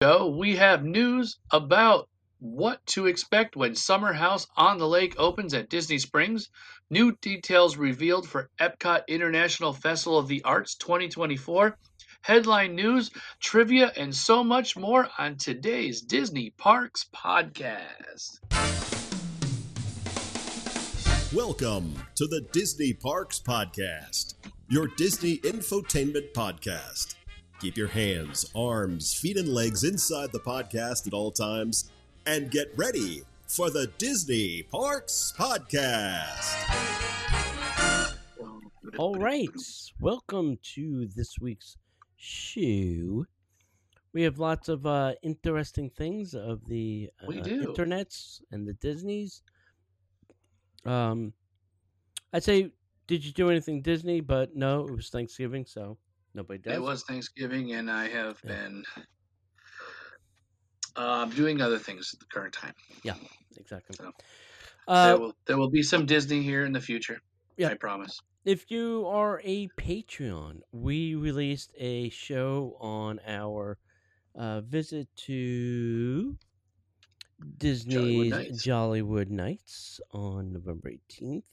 show, we have news about what to expect when Summer House on the Lake opens at Disney Springs, new details revealed for Epcot International Festival of the Arts 2024, headline news, trivia, and so much more on today's Disney Parks podcast. Welcome to the Disney Parks Podcast, your Disney infotainment podcast. Keep your hands, arms, feet, and legs inside the podcast at all times and get ready for the Disney Parks Podcast. All right, welcome to this week's show. We have lots of uh, interesting things of the uh, internets and the Disneys. Um, I'd say, did you do anything Disney? But no, it was Thanksgiving, so nobody does. It was Thanksgiving, and I have Yeah. been uh, doing other things at the current time. Yeah, exactly. So, Uh, there, will, there will be some Disney here in the future. Yeah. I promise. if you are a Patreon, we released a show on our uh, visit to Disney's Nights. Jollywood Nights on November 18th.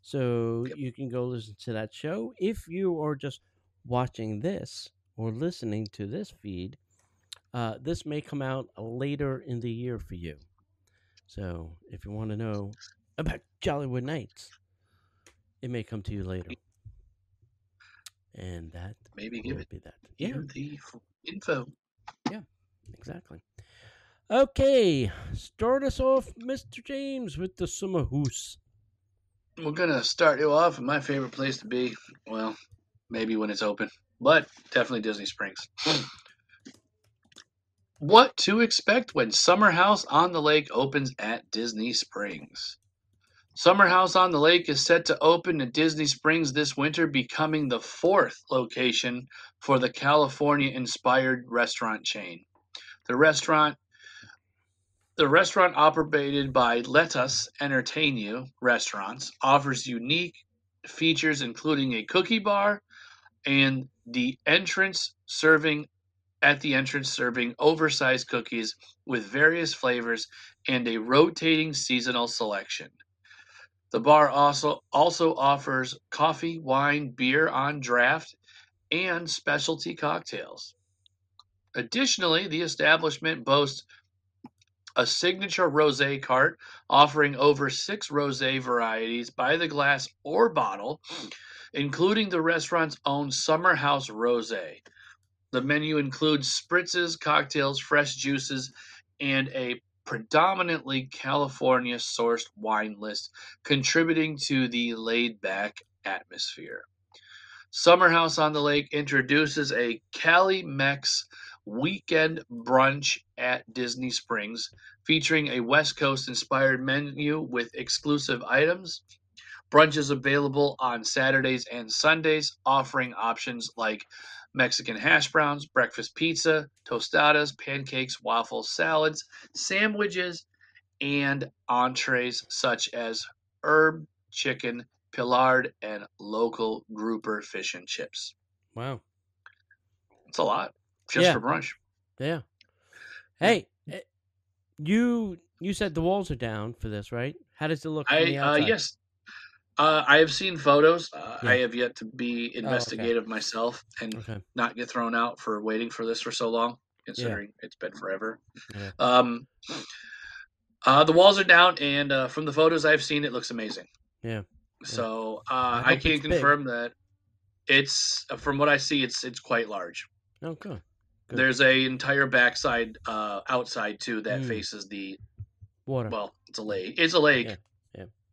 So Yep. you can go listen to that show. If you are just watching this or listening to this feed, uh, this may come out later in the year for you. So if you want to know about Jollywood Nights, it may come to you later. And that Maybe give it be that. Yeah, the info. Yeah, exactly. Okay, start us off, Mr. James, with the summer hoose. We're gonna start you off in my favorite place to be. Well, maybe when it's open, but definitely Disney Springs. what to expect when Summer House on the Lake opens at Disney Springs? Summer House on the Lake is set to open at Disney Springs this winter, becoming the fourth location for the California inspired restaurant chain. The restaurant the restaurant operated by Lettuce Entertain You Restaurants offers unique features including a cookie bar and the entrance serving at the entrance serving oversized cookies with various flavors and a rotating seasonal selection. The bar also also offers coffee, wine, beer on draft, and specialty cocktails. Additionally, the establishment boasts a signature rosé cart offering over six rosé varieties by the glass or bottle, including the restaurant's own Summer House Rosé. The menu includes spritzes, cocktails, fresh juices, and a predominantly California sourced wine list, contributing to the laid back atmosphere. Summer House on the Lake introduces a Cali Mex weekend brunch at Disney Springs, featuring a West Coast inspired menu with exclusive items. Brunch is available on Saturdays and Sundays, offering options like Mexican hash browns, breakfast pizza, tostadas, pancakes, waffles, salads, sandwiches, and entrees such as herb chicken, paillard, and local grouper fish and chips. Wow. It's a lot just Yeah. for brunch. Yeah. Hey, eh, you you said the walls are down for this, right? How does it look? I uh, yes, uh, I have seen photos. Uh, Yeah. I have yet to be okay. investigative myself and Okay. not get thrown out for waiting for this for so long, considering it's been forever. Yeah. Um, uh, the walls are down, and uh, from the photos I've seen, it looks amazing. Yeah. So uh, I I, can it's big. confirm that it's uh, from what I see, it's it's quite large. Oh, good. Good. There's a entire backside, uh, outside too, that Mm. faces the Water. well, it's a lake. It's a lake. Yeah, yeah.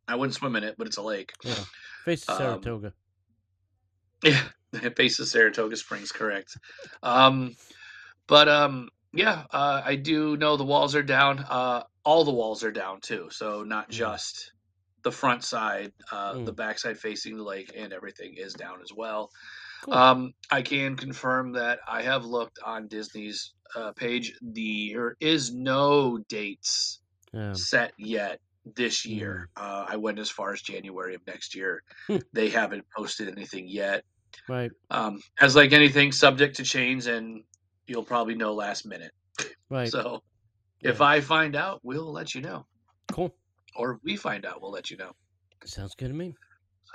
I wouldn't swim in it, but it's a lake. yeah. Face um, Saratoga. Yeah, it faces Saratoga Springs, correct. Um, but um, yeah, uh, I do know the walls are down. Uh, all the walls are down too, so not just the front side, uh, the Mm. back side facing the lake, and everything is down as well. Cool. Um, I can confirm that I have looked on Disney's uh, page. The, there is no dates Um, set yet this year. Uh, I went as far as January of next year. Hmm. they haven't posted anything yet. right. Um, as like anything, subject to change, and you'll probably know last minute. Right. So if Yeah. I find out, we'll let you know. Cool. Or if we find out, we'll let you know. Sounds good to me.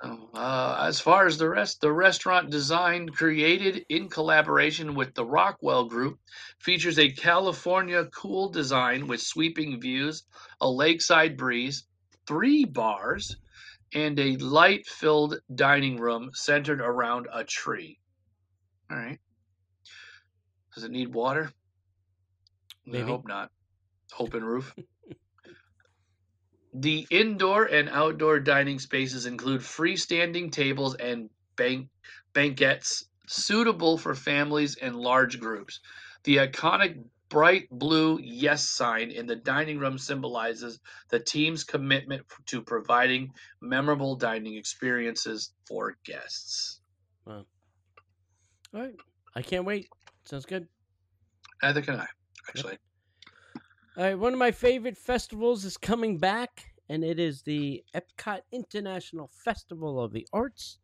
So, uh, as far as the rest, the restaurant design created in collaboration with the Rockwell Group features a California cool design with sweeping views, a lakeside breeze, three bars, and a light filled dining room centered around a tree. All right. Does it need water? I Maybe. hope not. Open roof. The indoor and outdoor dining spaces include freestanding tables and bank banquettes suitable for families and large groups. The iconic bright blue yes sign in the dining room symbolizes the team's commitment to providing memorable dining experiences for guests. All right. I can't wait. Sounds good. Neither can I, actually. All right, one of my favorite festivals is coming back, and it is the Epcot International Festival of the Arts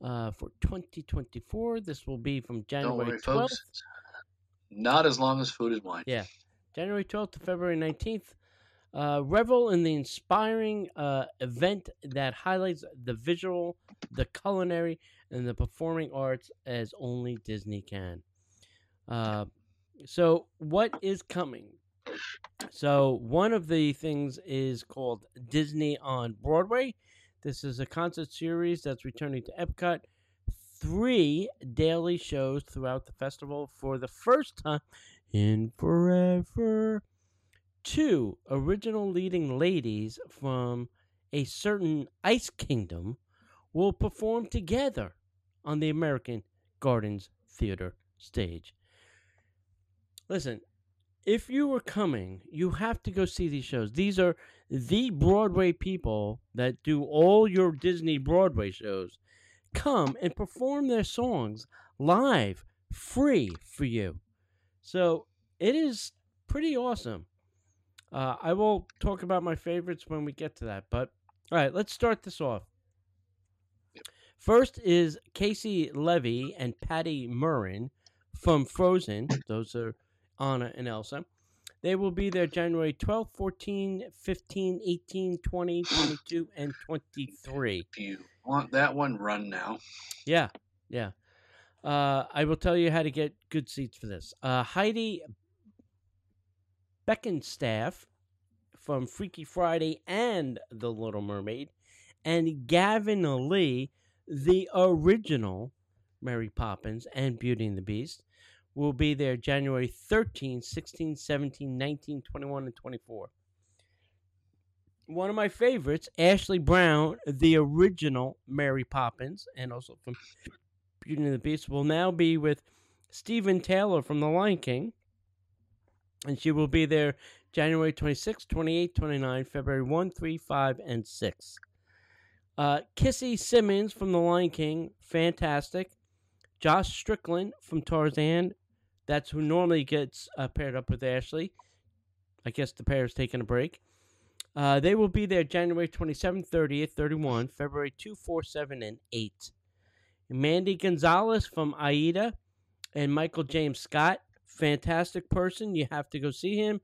uh, for 2024. This will be from Don't January worry, 12th, folks. Not as long as food is wine. Yeah. January 12th to February 19th. Uh, revel in the inspiring uh, event that highlights the visual, the culinary, and the performing arts as only Disney can. Uh, so, what is coming? So, one of the things is called Disney on Broadway. This is a concert series that's returning to Epcot. Three daily shows throughout the festival for the first time in forever. Two original leading ladies from a certain ice kingdom will perform together on the American Gardens Theater stage. Listen, if you were coming, you have to go see these shows. These are the Broadway people that do all your Disney Broadway shows come and perform their songs live, free for you. So it is pretty awesome. Uh, I will talk about my favorites when we get to that. But all right, let's start this off. First is Caissie Levy and Patti Murin from Frozen. Those are Anna and Elsa. They will be there January 12, 14, 15, 18, 20, 22, and 23. If you want that one, run now. Yeah, yeah. Uh, I will tell you how to get good seats for this. Uh, Heidi Blickenstaff from Freaky Friday and The Little Mermaid, and Gavin Lee, the original Mary Poppins and Beauty and the Beast, will be there January 13, 16, 17, 19, 21, and 24. One of my favorites, Ashley Brown, the original Mary Poppins, and also from Beauty and the Beast, will now be with Stephen Taylor from The Lion King. And she will be there January 26, 28, 29, February 1, 3, 5, and 6. Uh, Kissy Simmons from The Lion King, fantastic. Josh Strickland from Tarzan, that's who normally gets uh, paired up with Ashley. I guess the pair is taking a break. Uh, they will be there January 27th, 30th, 31, February 2, 4, 7, and 8. Mandy Gonzalez from Aida and Michael James Scott, fantastic person. You have to go see him.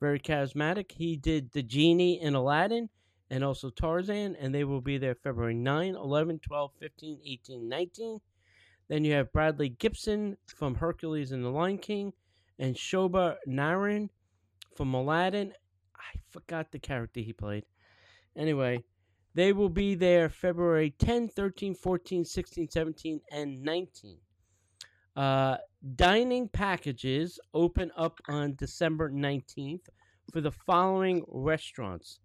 Very charismatic. He did The Genie in Aladdin and also Tarzan, and they will be there February 9, 11, 12, 15, 18, 19. Then you have Bradley Gibson from Hercules and the Lion King, and Shoba Narayan from Aladdin. I forgot the character he played. Anyway, they will be there February 10, 13, 14, 16, 17, and 19. Uh, dining packages open up on December 19th for the following restaurants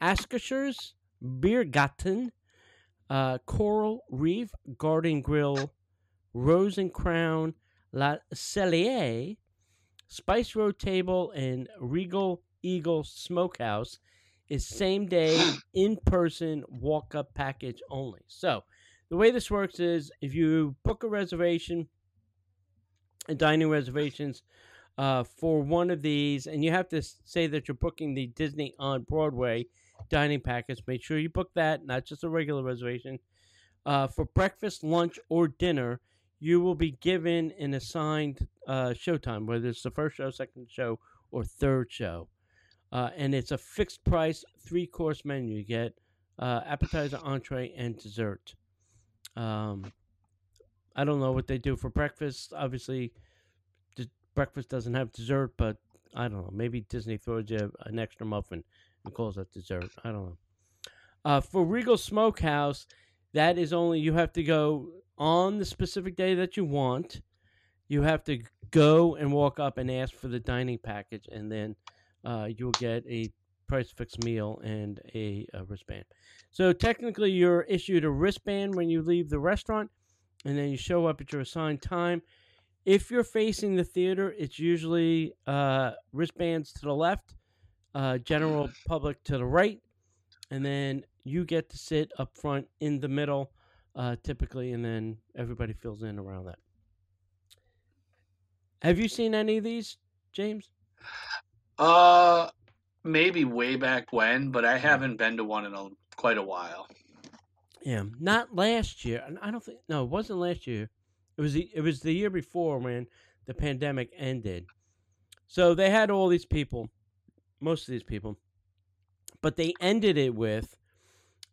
Akershus, Biergarten, uh, Coral Reef, Garden Grill, Rose and Crown, La Cellier, Spice Road Table, and Regal Eagle Smokehouse is same day in person walk up package only. So, the way this works is if you book a reservation, a dining reservations uh, for one of these, and you have to say that you're booking the Disney on Broadway dining package, make sure you book that, not just a regular reservation. Uh, for breakfast, lunch, or dinner, you will be given an assigned uh, showtime, whether it's the first show, second show, or third show. Uh, and it's a fixed price, three course menu. You get uh, appetizer, entree, and dessert. Um, I don't know what they do for breakfast. Obviously, d- breakfast doesn't have dessert, but I don't know. Maybe Disney throws you an extra muffin and calls that dessert. I don't know. Uh, for Regal Smokehouse, that is only you have to go on the specific day that you want. You have to go and walk up and ask for the dining package, and then uh, you'll get a price fixed meal and a, a wristband. So technically, you're issued a wristband when you leave the restaurant, and then you show up at your assigned time. If you're facing the theater, it's usually uh, wristbands to the left, uh, general public to the right, and then you get to sit up front in the middle, uh, typically, and then everybody fills in around that. Have you seen any of these, James? Uh, maybe way back when, but I haven't been to one in a, quite a while. Yeah, not last year. and I don't think. No, it wasn't last year. It was the, it was the year before when the pandemic ended. So they had all these people, most of these people, but they ended it with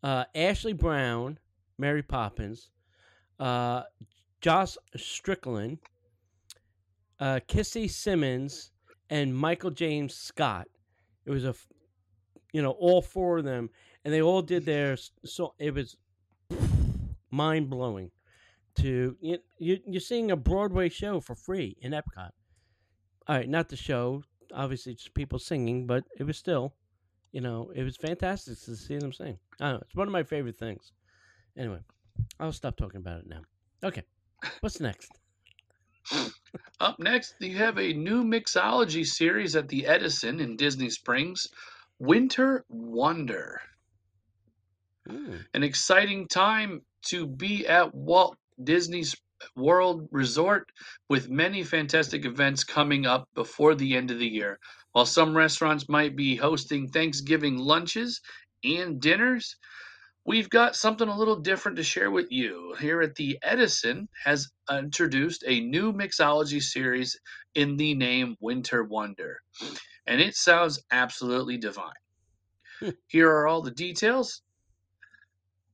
uh, Ashley Brown, Mary Poppins, uh, Josh Strickland, uh, Kissy Simmons, and Michael James Scott. It was a, you know, all four of them, and they all did their. So it was mind blowing. To you, you, you're seeing a Broadway show for free in Epcot. All right, not the show, obviously, just people singing, but it was still, you know, it was fantastic to see them sing. I know, it's one of my favorite things. Anyway, I'll stop talking about it now. Okay, what's next? Up next, you have a new mixology series at the Edison in Disney Springs, Winter Wonder. Hmm. An exciting time to be at Walt Disney's World Resort with many fantastic events coming up before the end of the year. While some restaurants might be hosting Thanksgiving lunches and dinners, we've got something a little different to share with you. Here at the Edison has introduced a new mixology series in the name Winter Wonder, and it sounds absolutely divine. Hmm. Here are all the details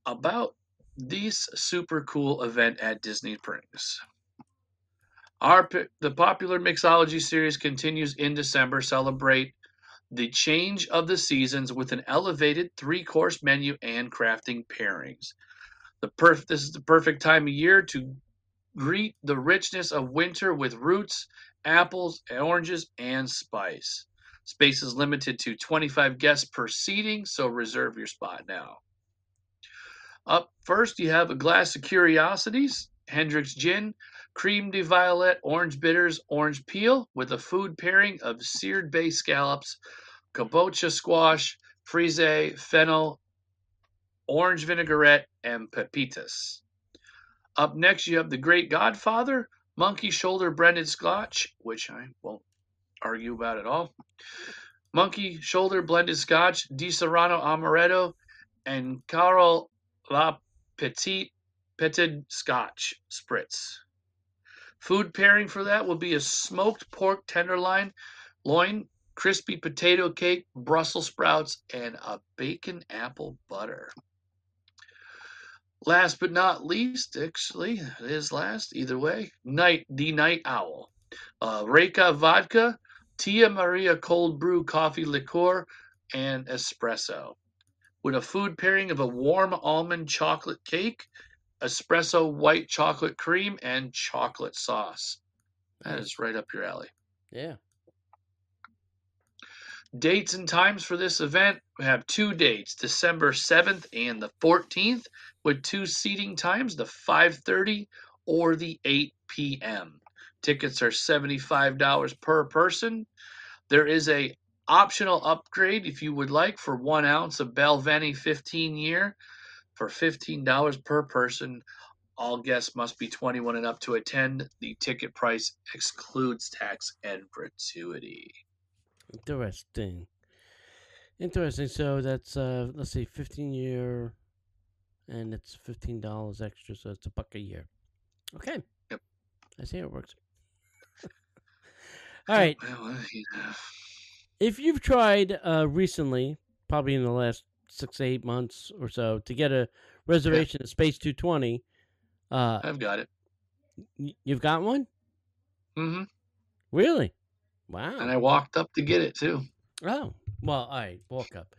about this super cool event at Disney Springs. Our the popular mixology series continues in December. Celebrate the change of the seasons with an elevated three-course menu and crafting pairings. The perf- this is the perfect time of year to greet the richness of winter with roots, apples, oranges, and spice. Space is limited to 25 guests per seating, so reserve your spot now. Up first, you have a glass of curiosities, Hendrick's Gin, crème de violette, orange bitters, orange peel, with a food pairing of seared bay scallops, kabocha squash, frise, fennel, orange vinaigrette, and pepitas. Up next, you have the Great Godfather, monkey shoulder blended scotch, which I won't argue about at all. Monkey shoulder blended scotch, Disaronno amaretto, and Carol La Petite Petite Scotch Spritz. Food pairing for that will be a smoked pork tenderloin, loin, crispy potato cake, Brussels sprouts, and a bacon apple butter. Last but not least, actually, it is last either way. Night the Night Owl, uh, Reyka vodka, Tia Maria cold brew coffee liqueur, and espresso with a food pairing of a warm almond chocolate cake, espresso white chocolate cream, and chocolate sauce. That mm. is right up your alley. Yeah. Dates and times for this event we have two dates, December 7th and the 14th, with two seating times, the 5:30 or the 8 p.m. Tickets are $75 per person. There is a optional upgrade if you would like for one ounce of Balvenie 15 year for $15 per person. All guests must be 21 and up to attend. The ticket price excludes tax and gratuity. Interesting. Interesting. So that's uh let's see, fifteen year and it's fifteen dollars extra, so it's a buck a year. Okay. Yep. I see how it works. All right. Well, know, If you've tried uh, recently, probably in the last six, eight months or so, to get a reservation at Space 220, uh, I've got it. y- you've got one? hmm Really? Wow. And I walked up to get it too. Oh, well, all right. Walk up.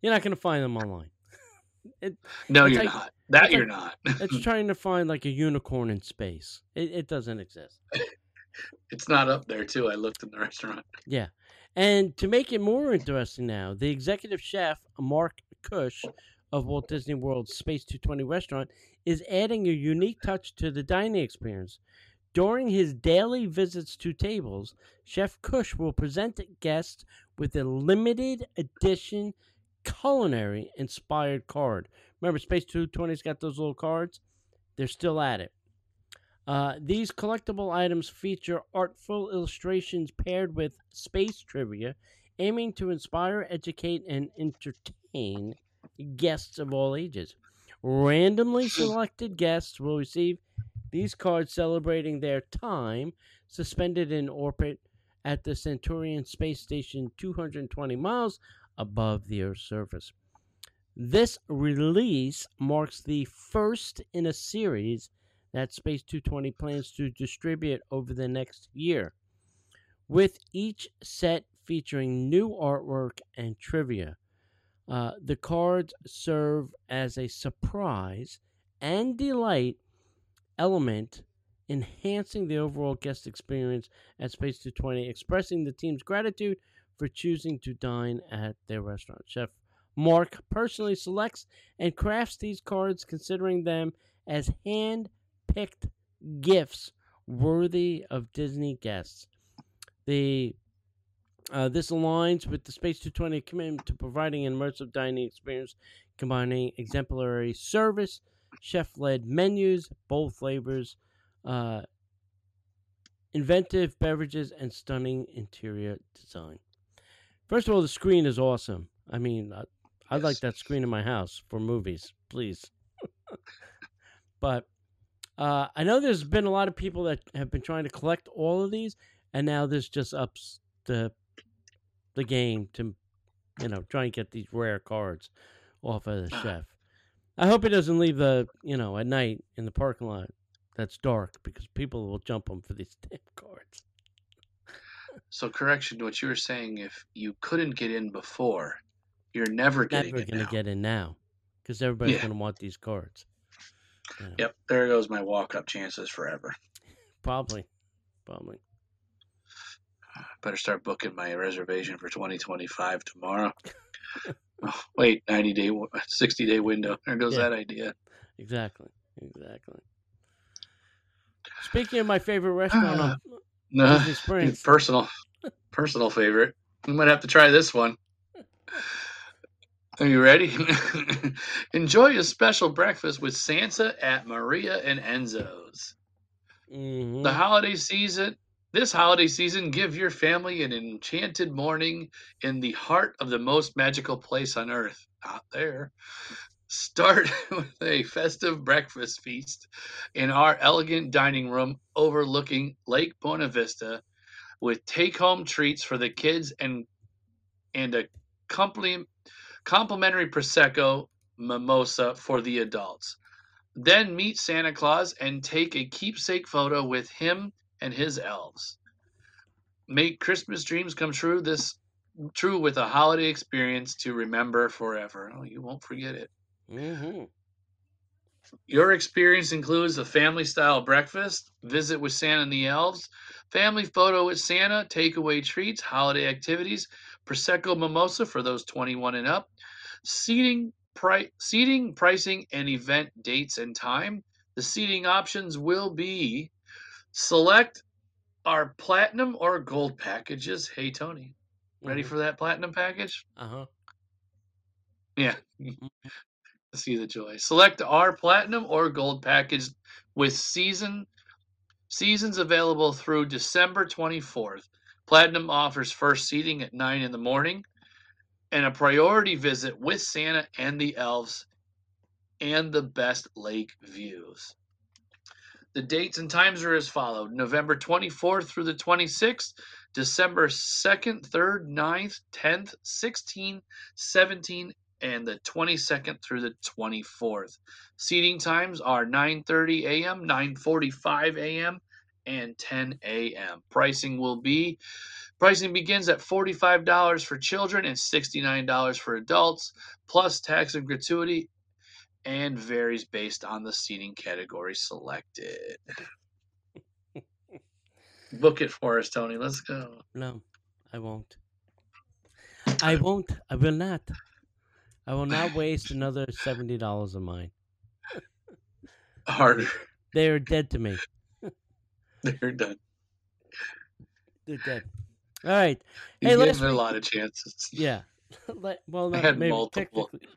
You're not going to find them online. It, No, you're like- not. That you're like- not. it's trying to find like a unicorn in space. It, it doesn't exist. it's not up there too. I looked in the restaurant. Yeah. And to make it more interesting now, the executive chef, Marc Kusche of Walt Disney World's Space 220 restaurant, is adding a unique touch to the dining experience. During his daily visits to tables, Chef Kusche will present guests with a limited edition culinary inspired card. Remember, Space 220's got those little cards? They're still at it. Uh, these collectible items feature artful illustrations paired with space trivia, aiming to inspire, educate, and entertain guests of all ages. Randomly selected guests will receive these cards celebrating their time suspended in orbit at the Centauri space station 220 miles above the Earth's surface. This release marks the first in a series that Space 220 plans to distribute over the next year, with each set featuring new artwork and trivia. Uh, the cards serve as a surprise and delight element, enhancing the overall guest experience at Space 220, expressing the team's gratitude for choosing to dine at their restaurant. Chef Mark personally selects and crafts these cards, considering them as hand picked gifts worthy of Disney guests. The uh, this aligns with the Space 220 commitment to providing an immersive dining experience, combining exemplary service, chef-led menus, bold flavors, uh, inventive beverages, and stunning interior design. First of all, the screen is awesome. I mean, I, I'd like that screen in my house for movies, please. but uh, I know there's been a lot of people that have been trying to collect all of these, and now this just ups the the game to, you know, try and get these rare cards off of the Ah. chef. I hope he doesn't leave the, you know, at night in the parking lot that's dark because people will jump him for these damn cards. So correction to what you were saying. If you couldn't get in before, you're never getting Never it gonna now. get in now because everybody's Yeah. gonna want these cards. Yeah, Yep, there goes my walk-up chances forever. Probably, probably. Better start booking my reservation for 2025 tomorrow. oh, wait, 90 day, 60 day window. There goes Yeah. that idea. Exactly, exactly. Speaking of my favorite restaurant on No, Springs, personal, personal favorite. I'm gonna have to try this one. Are you ready? Enjoy a special breakfast with Santa at Maria and Enzo's. Mhm. The holiday season, this holiday season, give your family an enchanted morning in the heart of the most magical place on earth. Out there. Start with a festive breakfast feast in our elegant dining room overlooking Lake Buena Vista with take home treats for the kids and and a compli- complimentary prosecco mimosa for the adults. Then meet Santa Claus and take a keepsake photo with him and his elves. Make Christmas dreams come true this true with a holiday experience to remember forever. Oh, you won't forget it. Mhm. Your experience includes a family style breakfast, visit with Santa and the elves, family photo with Santa, takeaway treats, holiday activities, Prosecco mimosa for those 21 and up, seating, pri- seating, pricing, and event dates and time. The seating options will be select our platinum or gold packages. Hey, Tony, ready Mhm. for that platinum package? Uh huh. Yeah. See the joy. Select our platinum or gold package with season seasons available through December 24th. Platinum offers first seating at 9 in the morning and a priority visit with Santa and the elves and the best lake views. The dates and times are as followed November 24th through the 26th, December 2nd, 3rd, 9th, 10th, 16th, 17th, and the 22nd through the 24th. Seating times are 9:30 a.m., 9:45 a.m., and 10 a.m. Pricing will be pricing begins at $45 for children and $69 for adults, plus tax and gratuity, and varies based on the seating category selected. Book it for us, Tony. Let's go. No, I won't. I won't. I will not. I will not waste another seventy dollars of mine. Harder. They are dead to me. They're done. They're dead. All right. You Hey, gave them a lot of chances. Yeah. Well, I had maybe multiple. technically.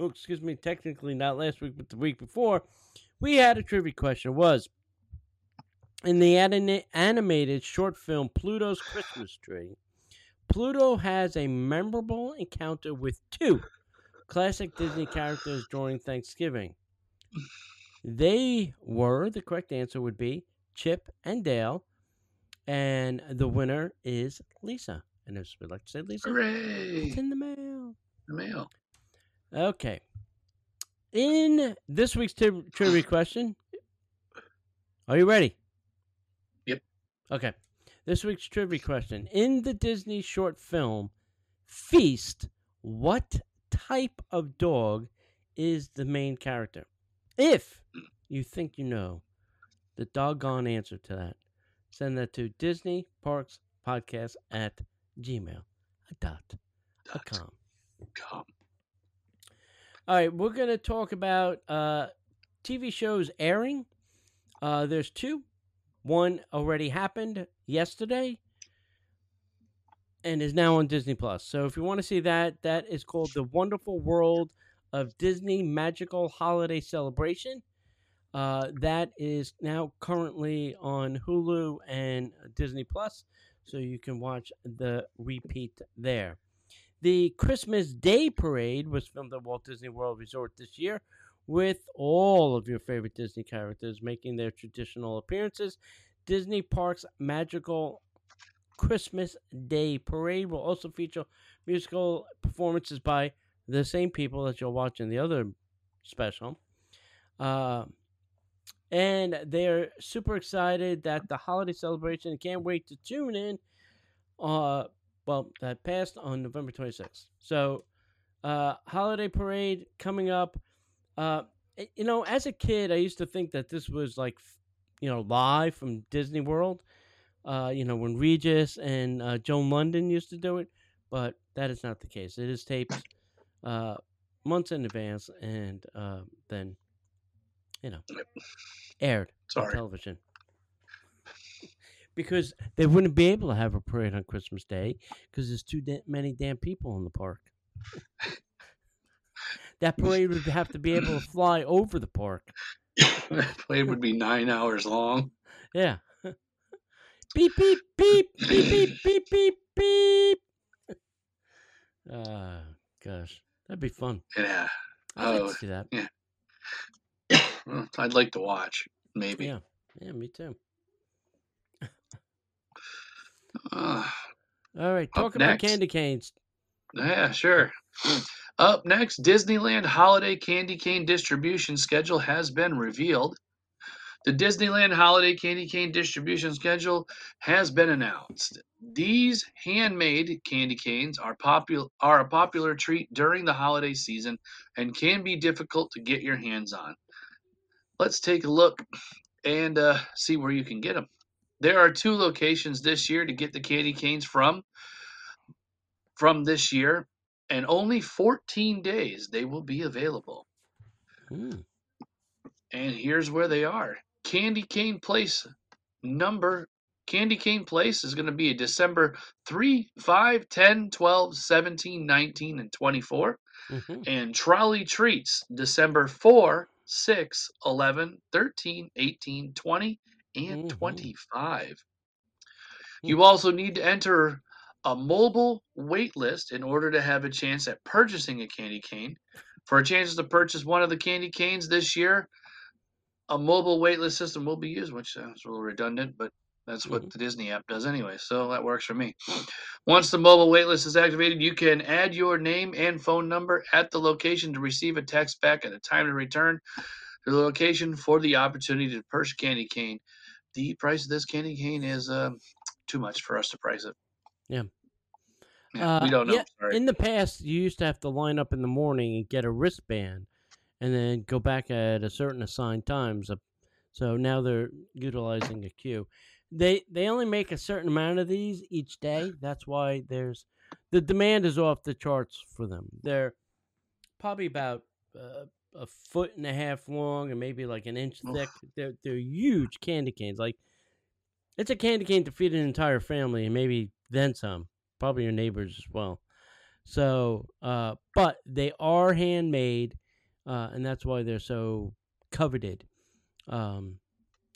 Oh, excuse me. Technically, not last week, but the week before, we had a trivia question. Was in the anima- animated short film Pluto's Christmas Tree, Pluto has a memorable encounter with two classic Disney characters during Thanksgiving. They were the correct answer would be Chip and Dale, and the winner is Lisa. And as we'd like to say, Lisa, Hooray! it's in the mail. The mail. Okay. In this week's tri- trivia question, are you ready? Yep. Okay. This week's trivia question. In the Disney short film Feast, what type of dog is the main character? If you think you know the doggone answer to that, send that to Disney Parks Podcast at gmail dot Dot com. com. All right, we're going to talk about uh, TV shows airing. Uh, there's two. One already happened yesterday and is now on Disney Plus. So if you want to see that, that is called The Wonderful World of Disney Magical Holiday Celebration. Uh, that is now currently on Hulu and Disney Plus, so you can watch the repeat there. The Christmas Day Parade was filmed at Walt Disney World Resort this year, with all of your favorite Disney characters making their traditional appearances. Disney Parks Magical Christmas Day Parade will also feature musical performances by the same people that you'll watch in the other special. Uh, and they're super excited that the holiday celebration can't wait to tune in. Uh, well, that passed on November 26th. So, uh, holiday parade coming up. Uh, you know, as a kid, I used to think that this was like, you know, live from Disney World. Uh, you know, when Regis and uh, Joan Lunden used to do it, but that is not the case. It is taped uh, months in advance and uh, then, you know, aired Sorry. on television. Because they wouldn't be able to have a parade on Christmas Day because there's too da- many damn people in the park. that parade would have to be able to fly over the park. that parade would be nine hours long. Yeah. beep, beep, beep, beep, beep, beep, beep, beep. Uh, gosh. That'd be fun. Yeah. I'd oh, like see that. Yeah. Well, I'd like to watch. Maybe. Yeah, yeah, me too. Uh, All right, talk about next. candy canes. yeah, sure. Up next, Disneyland Holiday Candy Cane distribution schedule has been revealed. The Disneyland Holiday Candy Cane distribution schedule has been announced. These handmade candy canes are popular are a popular treat during the holiday season and can be difficult to get your hands on. Let's take a look and uh, see where you can get them. There are two locations this year to get the candy canes from. From this year, and only 14 days they will be available. Mm, And here's where they are. Candy Cane Place number Candy Cane Place is going to be a December 3, 5, 10, 12, 17, 19, and 24. mhm. And Trolley Treats December 4, 6, 11, 13, 18, 20, and Mhm. 25. You also need to enter a mobile wait list in order to have a chance at purchasing a candy cane. For a chance to purchase one of the candy canes this year, a mobile waitlist system will be used, which sounds a little redundant, but that's what Mhm. the Disney app does anyway, so that works for me. Once the mobile waitlist is activated, you can add your name and phone number at the location to receive a text back at a time to return to the location for the opportunity to purchase candy cane. The price of this candy cane is um, too much for us to price it. Yeah. Yeah, we Uh, don't know. yeah, Sorry. In the past, you used to have to line up in the morning and get a wristband, and then go back at a certain assigned times. Uh, So now they're utilizing a queue. They they only make a certain amount of these each day. That's why there's the demand is off the charts for them. They're probably about uh, a foot and a half long and maybe like an inch thick. They're they're huge candy canes. Like it's a candy cane to feed an entire family and maybe then some. Probably your neighbors as well. So, uh, but they are handmade, uh, and that's why they're so coveted. Um,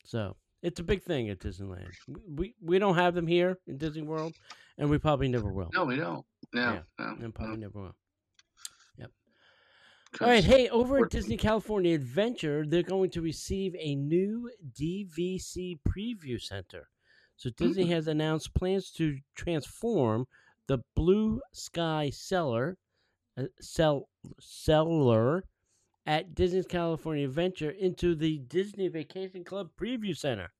so it's a big thing at Disneyland. We we don't have them here in Disney World, and we probably never will. No, we don't. No, Yeah, no, and probably never will. no, All right, hey, over at Disney California Adventure, they're going to receive a new DVC preview center. So Disney Mm. has announced plans to transform the Blue Sky Cellar, uh, cell, cellar at Disney's California Adventure into the Disney Vacation Club Preview Center.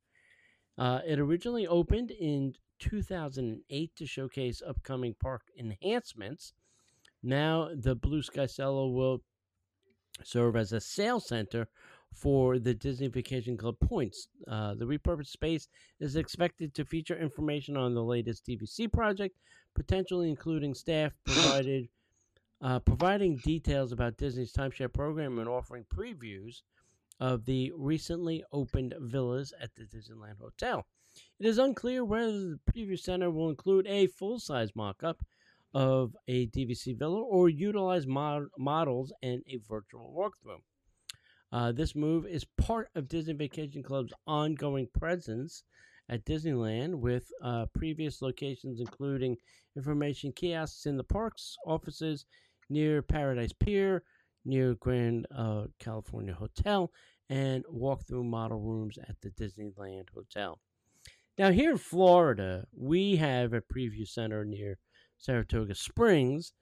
Uh, it originally opened in 2008 to showcase upcoming park enhancements. Now, the Blue Sky Cellar will serve as a sales center for the Disney Vacation Club points. Uh, the repurposed space is expected to feature information on the latest DVC project, potentially including staff provided uh, providing details about Disney's timeshare program and offering previews of the recently opened villas at the Disneyland Hotel. It is unclear whether the preview center will include a full size mock up of a DVC villa or utilize mod- models and a virtual walkthrough. Uh, this move is part of Disney Vacation Club's ongoing presence at Disneyland, with uh, previous locations including information kiosks in the parks, offices near Paradise Pier, near Grand uh, California Hotel, and walk through model rooms at the Disneyland Hotel. Now, here in Florida, we have a preview center near Saratoga Springs,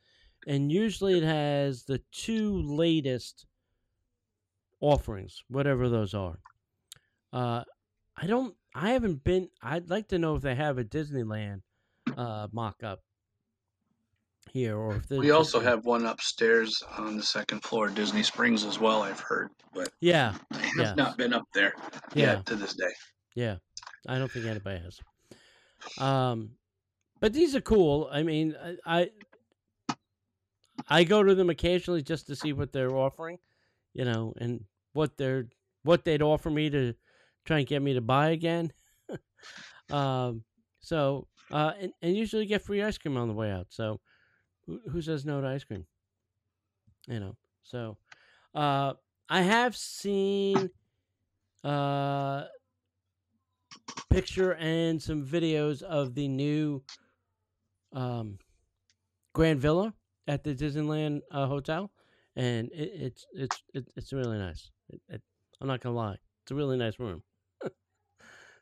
and usually it has the two latest offerings, whatever those are. Uh, I don't, I haven't been. I'd like to know if they have a Disneyland uh, mock-up here, or if We also have one upstairs on the second floor Disney Springs as well, I've heard, but Yeah, I have Yeah. not been up there yeah, yet to this day. yeah. I don't think anybody has. Um, but these are cool. I mean, I, I I go to them occasionally just to see what they're offering, you know, and what they're what they'd offer me to try and get me to buy again. um, so uh, and, and usually get free ice cream on the way out. So who, says no to ice cream? You know. So uh, I have seen uh picture and some videos of the new um, Grand Villa at the Disneyland uh, Hotel, and it, it's it's it, it's really nice. It, it, I'm not gonna lie, it's a really nice room.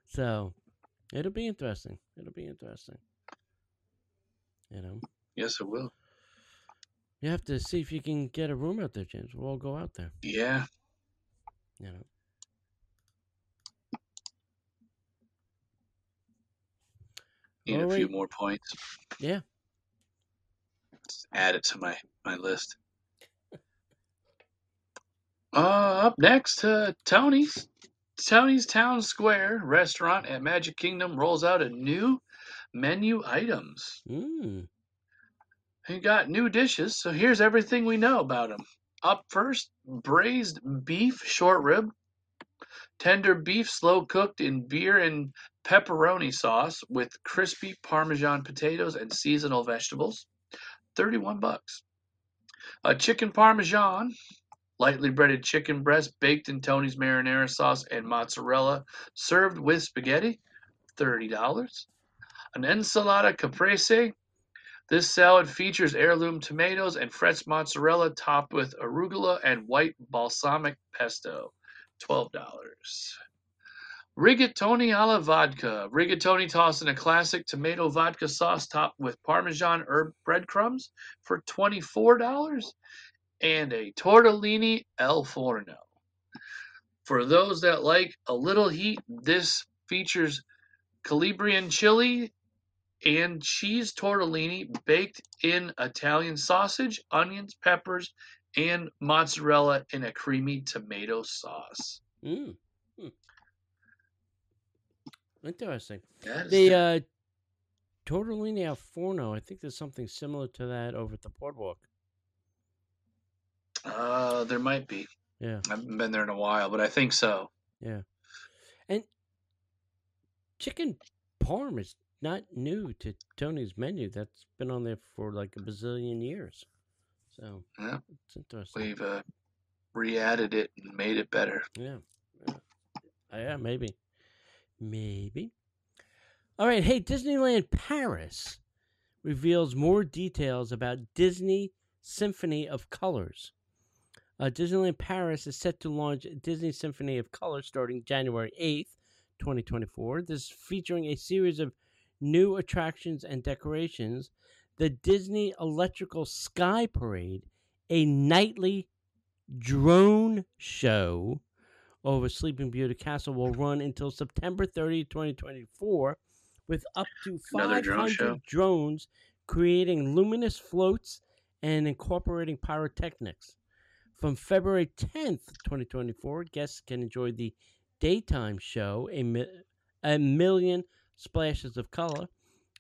so it'll be interesting. It'll be interesting. You know, Yes, it will. you have to see if you can get a room out there, James. We'll all go out there. Yeah. You know. Need a few more points. Yeah. Let's add it to my, my list. Uh, up next, uh, Tony's. Tony's Town Square restaurant at Magic Kingdom rolls out a new menu items. Mm. You got new dishes, so here's everything we know about them. Up first, braised beef short rib, tender beef slow cooked in beer and pepperoni sauce with crispy parmesan potatoes and seasonal vegetables. 31 bucks. A chicken parmesan, lightly breaded chicken breast baked in Tony's marinara sauce and mozzarella, served with spaghetti. $30. An ensalada caprese, this salad features heirloom tomatoes and fresh mozzarella topped with arugula and white balsamic pesto. twelve dollars. Rigatoni alla vodka. Rigatoni tossed in a classic tomato vodka sauce topped with Parmesan herb breadcrumbs for $24. And a tortellini al forno. For those that like a little heat, this features Calabrian chili and cheese tortellini baked in Italian sausage, onions, peppers, and mozzarella in a creamy tomato sauce. Mm. Hmm. Interesting. The uh, tortellini al forno. I think there's something similar to that over at the boardwalk. uh, there might be. Yeah, I haven't been there in a while, but I think so. yeah. And chicken parm is not new to Tony's menu. That's been on there for like a bazillion years. So Yeah. it's interesting. We've uh, re-added it and made it better. Yeah. Yeah. Yeah, maybe. Maybe. All right. Hey, Disneyland Paris reveals more details about Disney Symphony of Colors. Uh, Disneyland Paris is set to launch Disney Symphony of Colors starting January 8th, 2024. This is featuring a series of new attractions and decorations. The Disney Electrical Sky Parade, a nightly drone show over Sleeping Beauty Castle will run until September 30, 2024, with up to Another drone 500 show? drones creating luminous floats and incorporating pyrotechnics. From February 10th, 2024, guests can enjoy the daytime show, A, Mi- a Million Splashes of Color,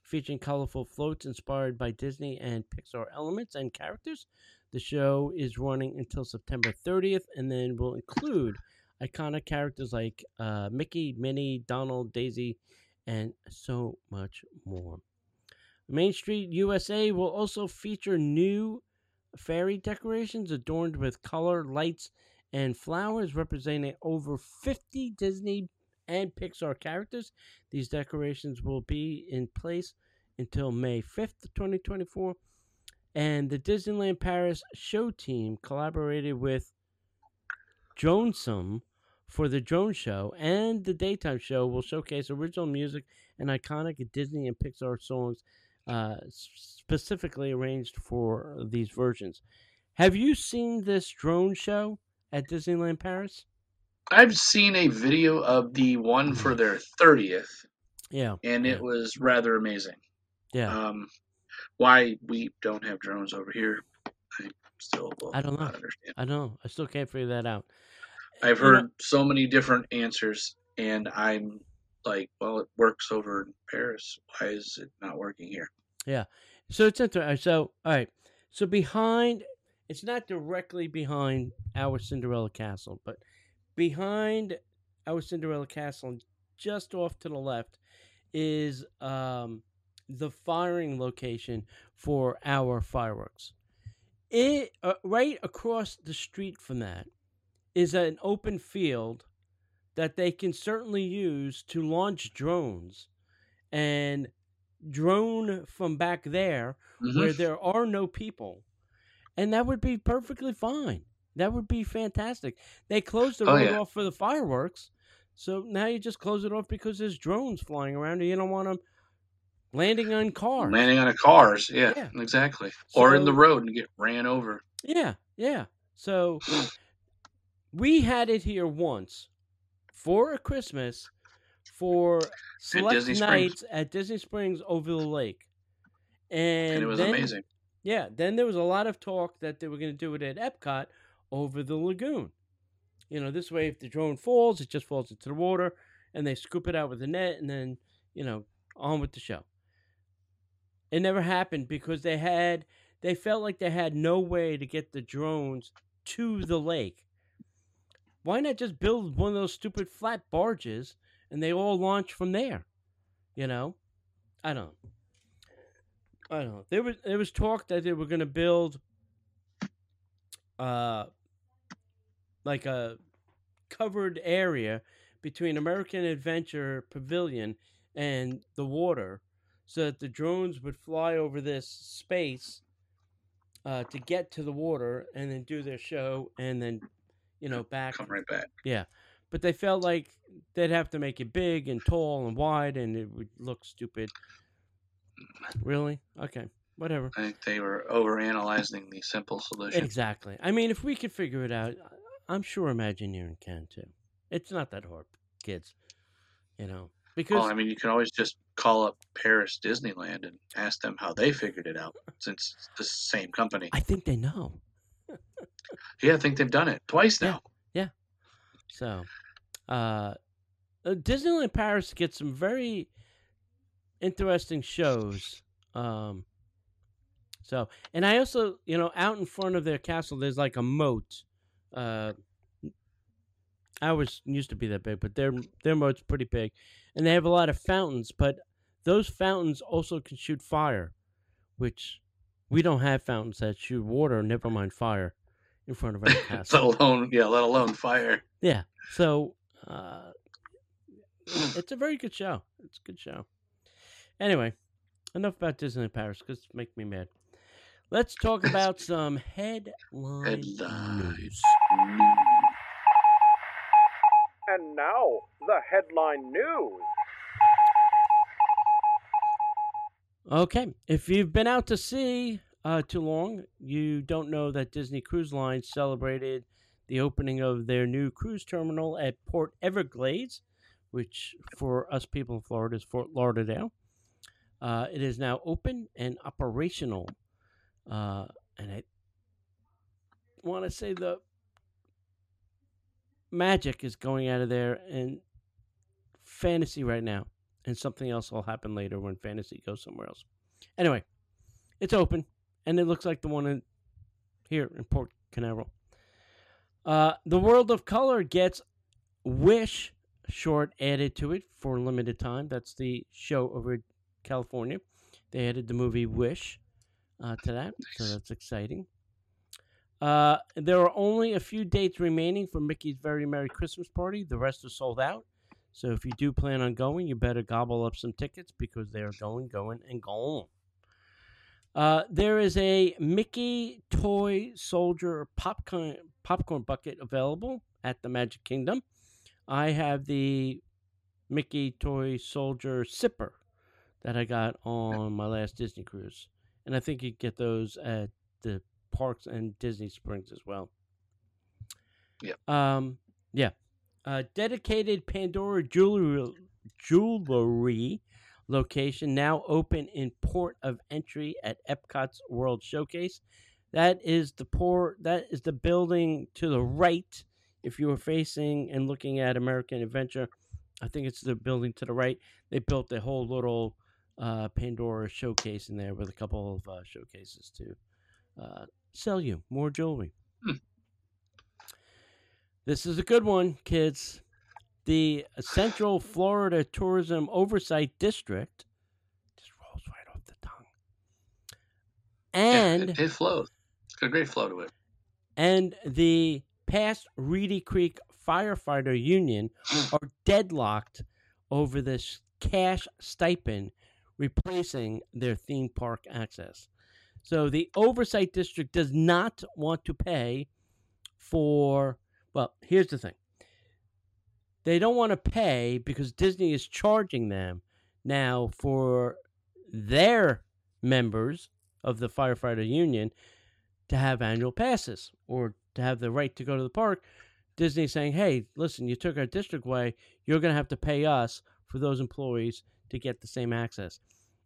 featuring colorful floats inspired by Disney and Pixar elements and characters. The show is running until September 30th and then will include iconic characters like uh, Mickey, Minnie, Donald, Daisy, and so much more. Main Street USA will also feature new fairy decorations adorned with color, lights, and flowers representing over 50 Disney and Pixar characters. These decorations will be in place until May 5th, 2024. And the Disneyland Paris show team collaborated with Dronisos for the drone show and the daytime show will showcase original music and iconic Disney and Pixar songs uh, specifically arranged for these versions. Have you seen this drone show at Disneyland Paris? I've seen a video of the one for their 30th, Yeah, and Yeah. it was rather amazing. yeah. Um, why we don't have drones over here, I still I don't know. understand. I know. I still can't figure that out. I've You know- heard so many different answers, and I'm like, well, it works over in Paris. Why is it not working here? Yeah. So it's interesting. So all right. So behind, it's not directly behind our Cinderella Castle, but behind our Cinderella Castle, just off to the left, is um, the firing location for our fireworks. It uh, right across the street from that is an open field that they can certainly use to launch drones and drone from back there Mhm. where there are no people, and that would be perfectly fine. That would be fantastic. They closed the Oh, road yeah. off for the fireworks, so now you just close it off because there's drones flying around and you don't want them landing on cars. Landing on a cars, yeah, Yeah. exactly. or in the road and get ran over. Yeah, yeah. So we had it here once for a Christmas for select Springs. nights at Disney Springs over the lake. And, And it was then, amazing. Yeah, then there was a lot of talk that they were going to do it at Epcot over the lagoon. You know, this way, if the drone falls, it just falls into the water, and they scoop it out with a net, and then you know, on with the show. It never happened because they had they felt like they had no way to get the drones to the lake. Why not just build one of those stupid flat barges and they all launch from there? You know, I don't. I don't know. There was there was talk that they were going to build, uh, like a covered area between American Adventure Pavilion and the water, so that the drones would fly over this space uh, to get to the water and then do their show and then, you know, back Come right back. Yeah. But they felt like they'd have to make it big and tall and wide, and it would look stupid. Really? Okay, whatever. I think they were overanalyzing the simple solution. Exactly. I mean, if we could figure it out, I'm sure Imagineering can too. It's not that hard, kids. You know, because Well, I mean, you can always just call up Paris Disneyland and ask them how they figured it out, since it's the same company. I think they know. Yeah, I think they've done it twice now. Yeah. now. So, uh, uh, Disneyland Paris gets some very interesting shows. Um, so, and I also, you know, out in front of their castle, there's like a moat. Uh, I ours used to be that big, but their their moat's pretty big, and they have a lot of fountains. But those fountains also can shoot fire, which we don't have fountains that shoot water. Never mind fire in front of our castle. let alone, yeah, let alone fire. Yeah. So uh, it's a very good show. It's a good show. Anyway, enough about Disneyland Paris because it's make me mad. Let's talk about some headline Headlines. news. And now, the headline news. Okay, if you've been out to sea uh, too long, you don't know that Disney Cruise Line celebrated the opening of their new cruise terminal at Port Everglades, which for us people in Florida is Fort Lauderdale. Uh, it is now open and operational, uh, and I want to say the magic is going out of there and fantasy right now and something else will happen later when fantasy goes somewhere else. Anyway, it's open, and it looks like the one in here in Port Canaveral. Uh, the World of Color gets Wish short added to it for a limited time. That's the show over California. They added the movie Wish uh, to that, so that's exciting. Uh, there are only a few dates remaining for Mickey's Very Merry Christmas Party. The rest are sold out. So if you do plan on going, you better gobble up some tickets because they are going, going, and going. Uh, there is a Mickey Toy Soldier popcorn popcorn bucket available at the Magic Kingdom. I have the Mickey Toy Soldier sipper that I got on my last Disney cruise, and I think you get those at the parks and Disney Springs as well. Yeah. Um. Yeah. Uh, dedicated Pandora jewelry jewelry location now open in port of entry at Epcot's World Showcase. That is the port. That is the building to the right. If you were facing and looking at American Adventure, I think it's the building to the right. They built a whole little uh, Pandora showcase in there with a couple of uh, showcases to uh, sell you more jewelry. Hmm. This is a good one, kids. The Central Florida Tourism Oversight District just rolls right off the tongue. Yeah, And it, it flows. It's got a great flow to it. and the past Reedy Creek Firefighter Union are deadlocked over this cash stipend replacing their theme park access. So the oversight district does not want to pay for well, here's the thing. They don't want to pay because Disney is charging them now for their members of the firefighter union to have annual passes or to have the right to go to the park. Disney saying, "Hey, listen, you took our district away. You're going to have to pay us for those employees to get the same access."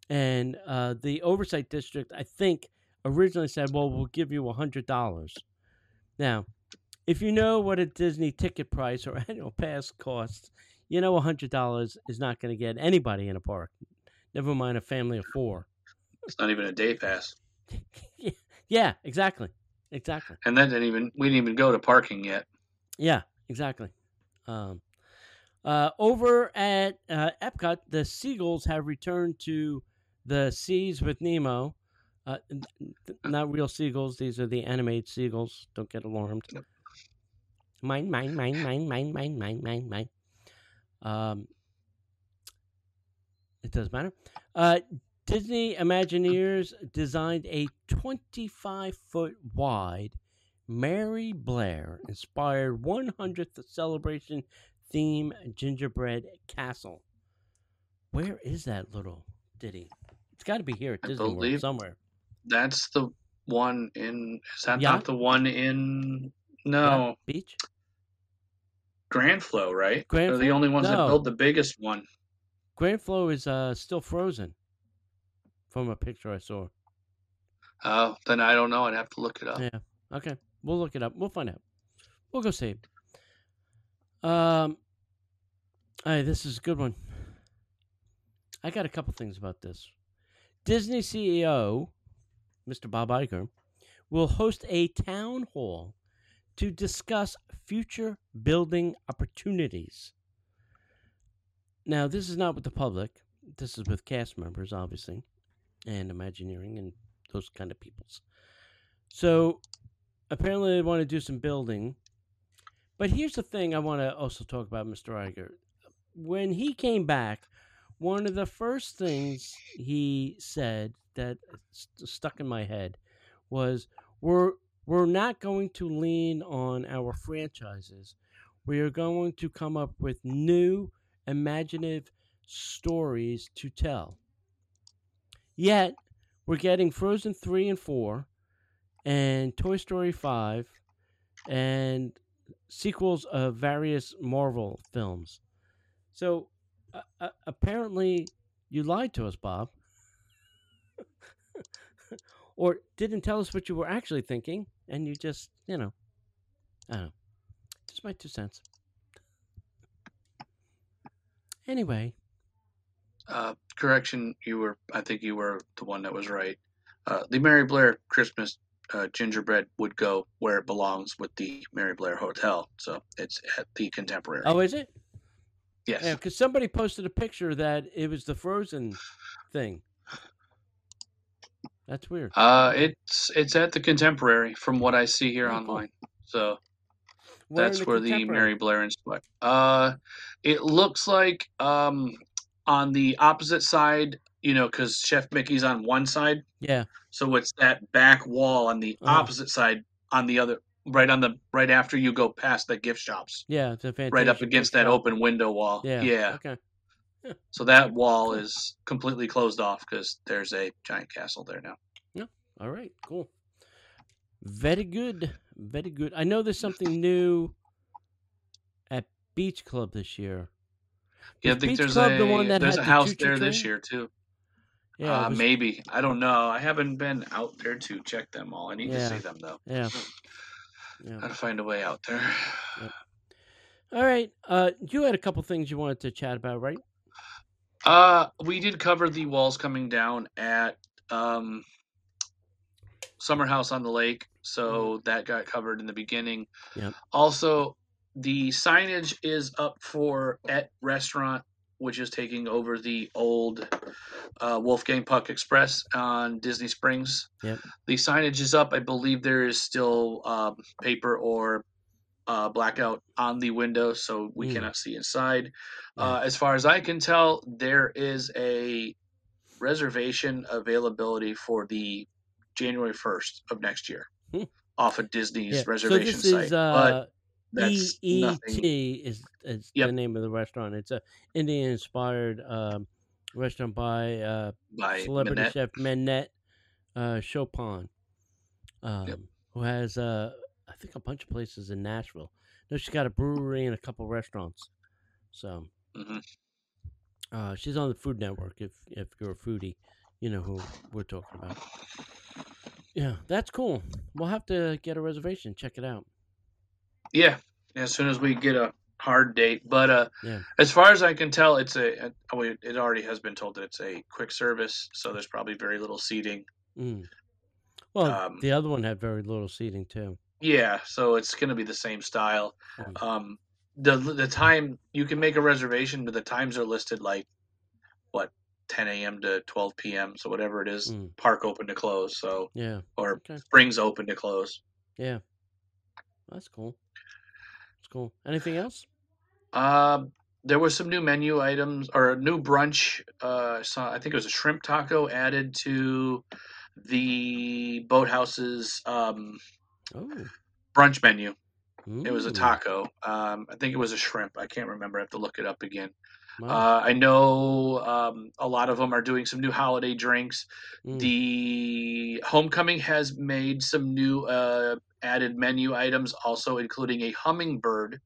And uh, the oversight district, I think, originally said, "Well, we'll give you a hundred dollars." Now, if you know what a Disney ticket price or annual pass costs, you know a hundred dollars is not going to get anybody in a park. Never mind a family of four. It's not even a day pass. yeah, yeah, exactly, exactly. And that didn't even we didn't even go to parking yet. Yeah, exactly. Um, uh, over at uh, Epcot, the seagulls have returned to the seas with Nemo. Uh, not real seagulls; these are the animated seagulls. Don't get alarmed. Mine, mine, mine, mine, mine, mine, mine, mine, mine. Um, it doesn't matter. Uh, Disney Imagineers designed a 25 foot wide Mary Blair inspired 100th celebration theme gingerbread castle. Where is that little ditty? It's got to be here at I Disney World somewhere. That's the one in. Is that Yacht? not the one in? No, Beach? Grand Flow, right? Grand They're the only ones that No. build the biggest one. Grand Flow is uh, still frozen from a picture I saw. Oh, then I don't know. I'd have to look it up. Yeah. Okay. We'll look it up. We'll find out. We'll go see it. Um, hey, this is a good one. I got a couple things about this. Disney CEO, Mr. Bob Iger, will host a town hall to discuss future building opportunities. Now, this is not with the public. This is with cast members, obviously, and Imagineering and those kind of peoples. So, apparently, they want to do some building. But here's the thing I want to also talk about, Mr. Iger. When he came back, one of the first things he said that st- stuck in my head was we're we're not going to lean on our franchises. We are going to come up with new imaginative stories to tell. Yet, we're getting Frozen 3 and 4 and Toy Story 5 and sequels of various Marvel films. So, uh, apparently, you lied to us, Bob. or didn't tell us what you were actually thinking, and you just, you know, I don't know. Just my two cents. Anyway, Uh, correction, you were. I think you were the one that was right. Uh, the Mary Blair Christmas uh, gingerbread would go where it belongs with the Mary Blair Hotel. So it's at the Contemporary. oh, is it? yes. Yeah, because somebody posted a picture that it was the Frozen thing. That's weird. Uh, it's it's at the Contemporary from what I see here Oh, cool. online. So Where that's where the Mary Blair inspired. Uh, it looks like um on the opposite side, you know, because Chef Mickey's on one side, Yeah, so it's that back wall on the Uh-huh. opposite side on the other, right on the right after you go past the gift shops, yeah, it's a fantastic. right up against that open window wall. Yeah. yeah. Okay. So that wall is completely closed off because there's a giant castle there now. Yeah. All right. Cool. Very good. Very good. I know there's something new at Beach Club this year. Yeah, I think Beach there's Club a the one that there's a the house there this year too. Yeah. uh, was- maybe I don't know. I haven't been out there to check them all. I need Yeah. to see them though. Yeah. Yeah. Gotta find a way out there. All right. Uh, you had a couple things you wanted to chat about, right? Uh, we did cover the walls coming down at um, Summer House on the Lake, so that got covered in the beginning. Yep. Also, the signage is up for at restaurant, which is taking over the old uh, Wolfgang Puck Express on Disney Springs. Yep. The signage is up. I believe there is still um, paper or uh, blackout on the window, so we Mm. cannot see inside. Yeah. Uh, as far as I can tell, there is a reservation availability for the January 1st of next year Hmm. off of Disney's Yeah. reservation so site. is but uh, that's. EET is, is Yep. the name of the restaurant. It's a Indian inspired um, restaurant by uh, by celebrity Maneet. chef Maneet uh, Chauhan, um, Yep. who has uh, I think a bunch of places in Nashville. No, she's got a brewery and a couple restaurants. So Mhm. uh, she's on the Food Network. If if you're a foodie, you know who we're talking about. Yeah, that's cool. We'll have to get a reservation. Check it out. Yeah, as soon as we get a hard date. But uh, Yeah. as far as I can tell, it's a. oh, It it already has been told that it's a quick service, so there's probably very little seating. Mm. Well, Um, the other one had very little seating too. Yeah, so it's going to be the same style. Mm. Um, the the time you can make a reservation, but the times are listed like what 10 a.m. to 12 p.m. So whatever it is, Mm. park open to close. So Yeah, or Okay. springs open to close. yeah, that's cool. That's cool. Anything else? Um, there was some new menu items or a new brunch. Uh, I saw I think it was a shrimp taco added to the boathouse's um, Oh, brunch menu. It was a taco. Um, I think it was a shrimp. I can't remember. I have to look it up again. wow. Uh, I know um, a lot of them are doing some new holiday drinks. Mm. The Homecoming has made some new uh, added menu items, also including a hummingbird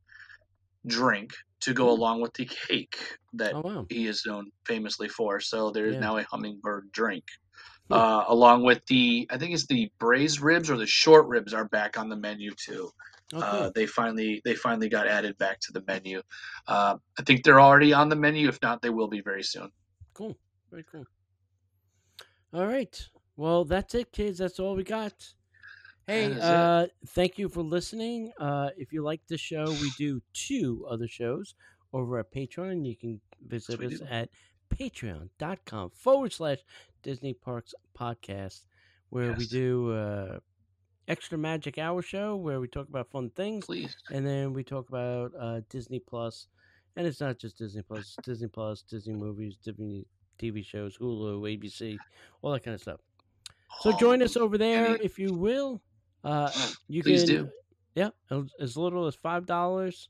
drink to go along with the cake that oh wow. he is known famously for. So there is Yeah. now a hummingbird drink. Hmm. Uh, along with the, I think it's the braised ribs or the short ribs are back on the menu too. Okay. Uh, they finally they finally got added back to the menu. Uh, I think they're already on the menu. If not, they will be very soon. Cool. Very cool. All right. Well, that's it, kids. That's all we got. Hey, That is it. uh, thank you for listening. Uh, if you like the show, we do two other shows over at Patreon. You can visit us do. at patreon.com forward slash Disney Parks Podcast, where we do uh, extra magic hour show where we talk about fun things Please, and then we talk about uh, Disney Plus, and it's not just Disney Plus, Disney Plus, Disney movies, Disney TV shows, Hulu, ABC, all that kind of stuff. So join us over there if you will. Uh, you Please can, do. yeah, as- as little as five dollars.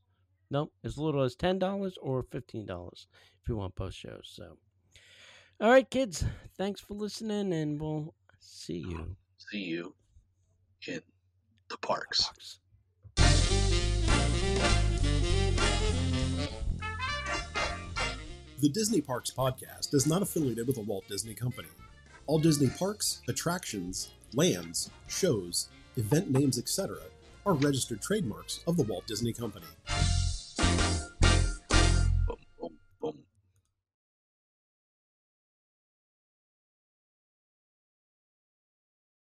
No, as little as ten dollars or fifteen dollars if you want both shows. So, all right, kids, thanks for listening, and we'll see you. see you in the parks. Parks. The Disney Parks podcast is not affiliated with the Walt Disney Company. All Disney parks, attractions, lands, shows, event names, etc., are registered trademarks of the Walt Disney Company.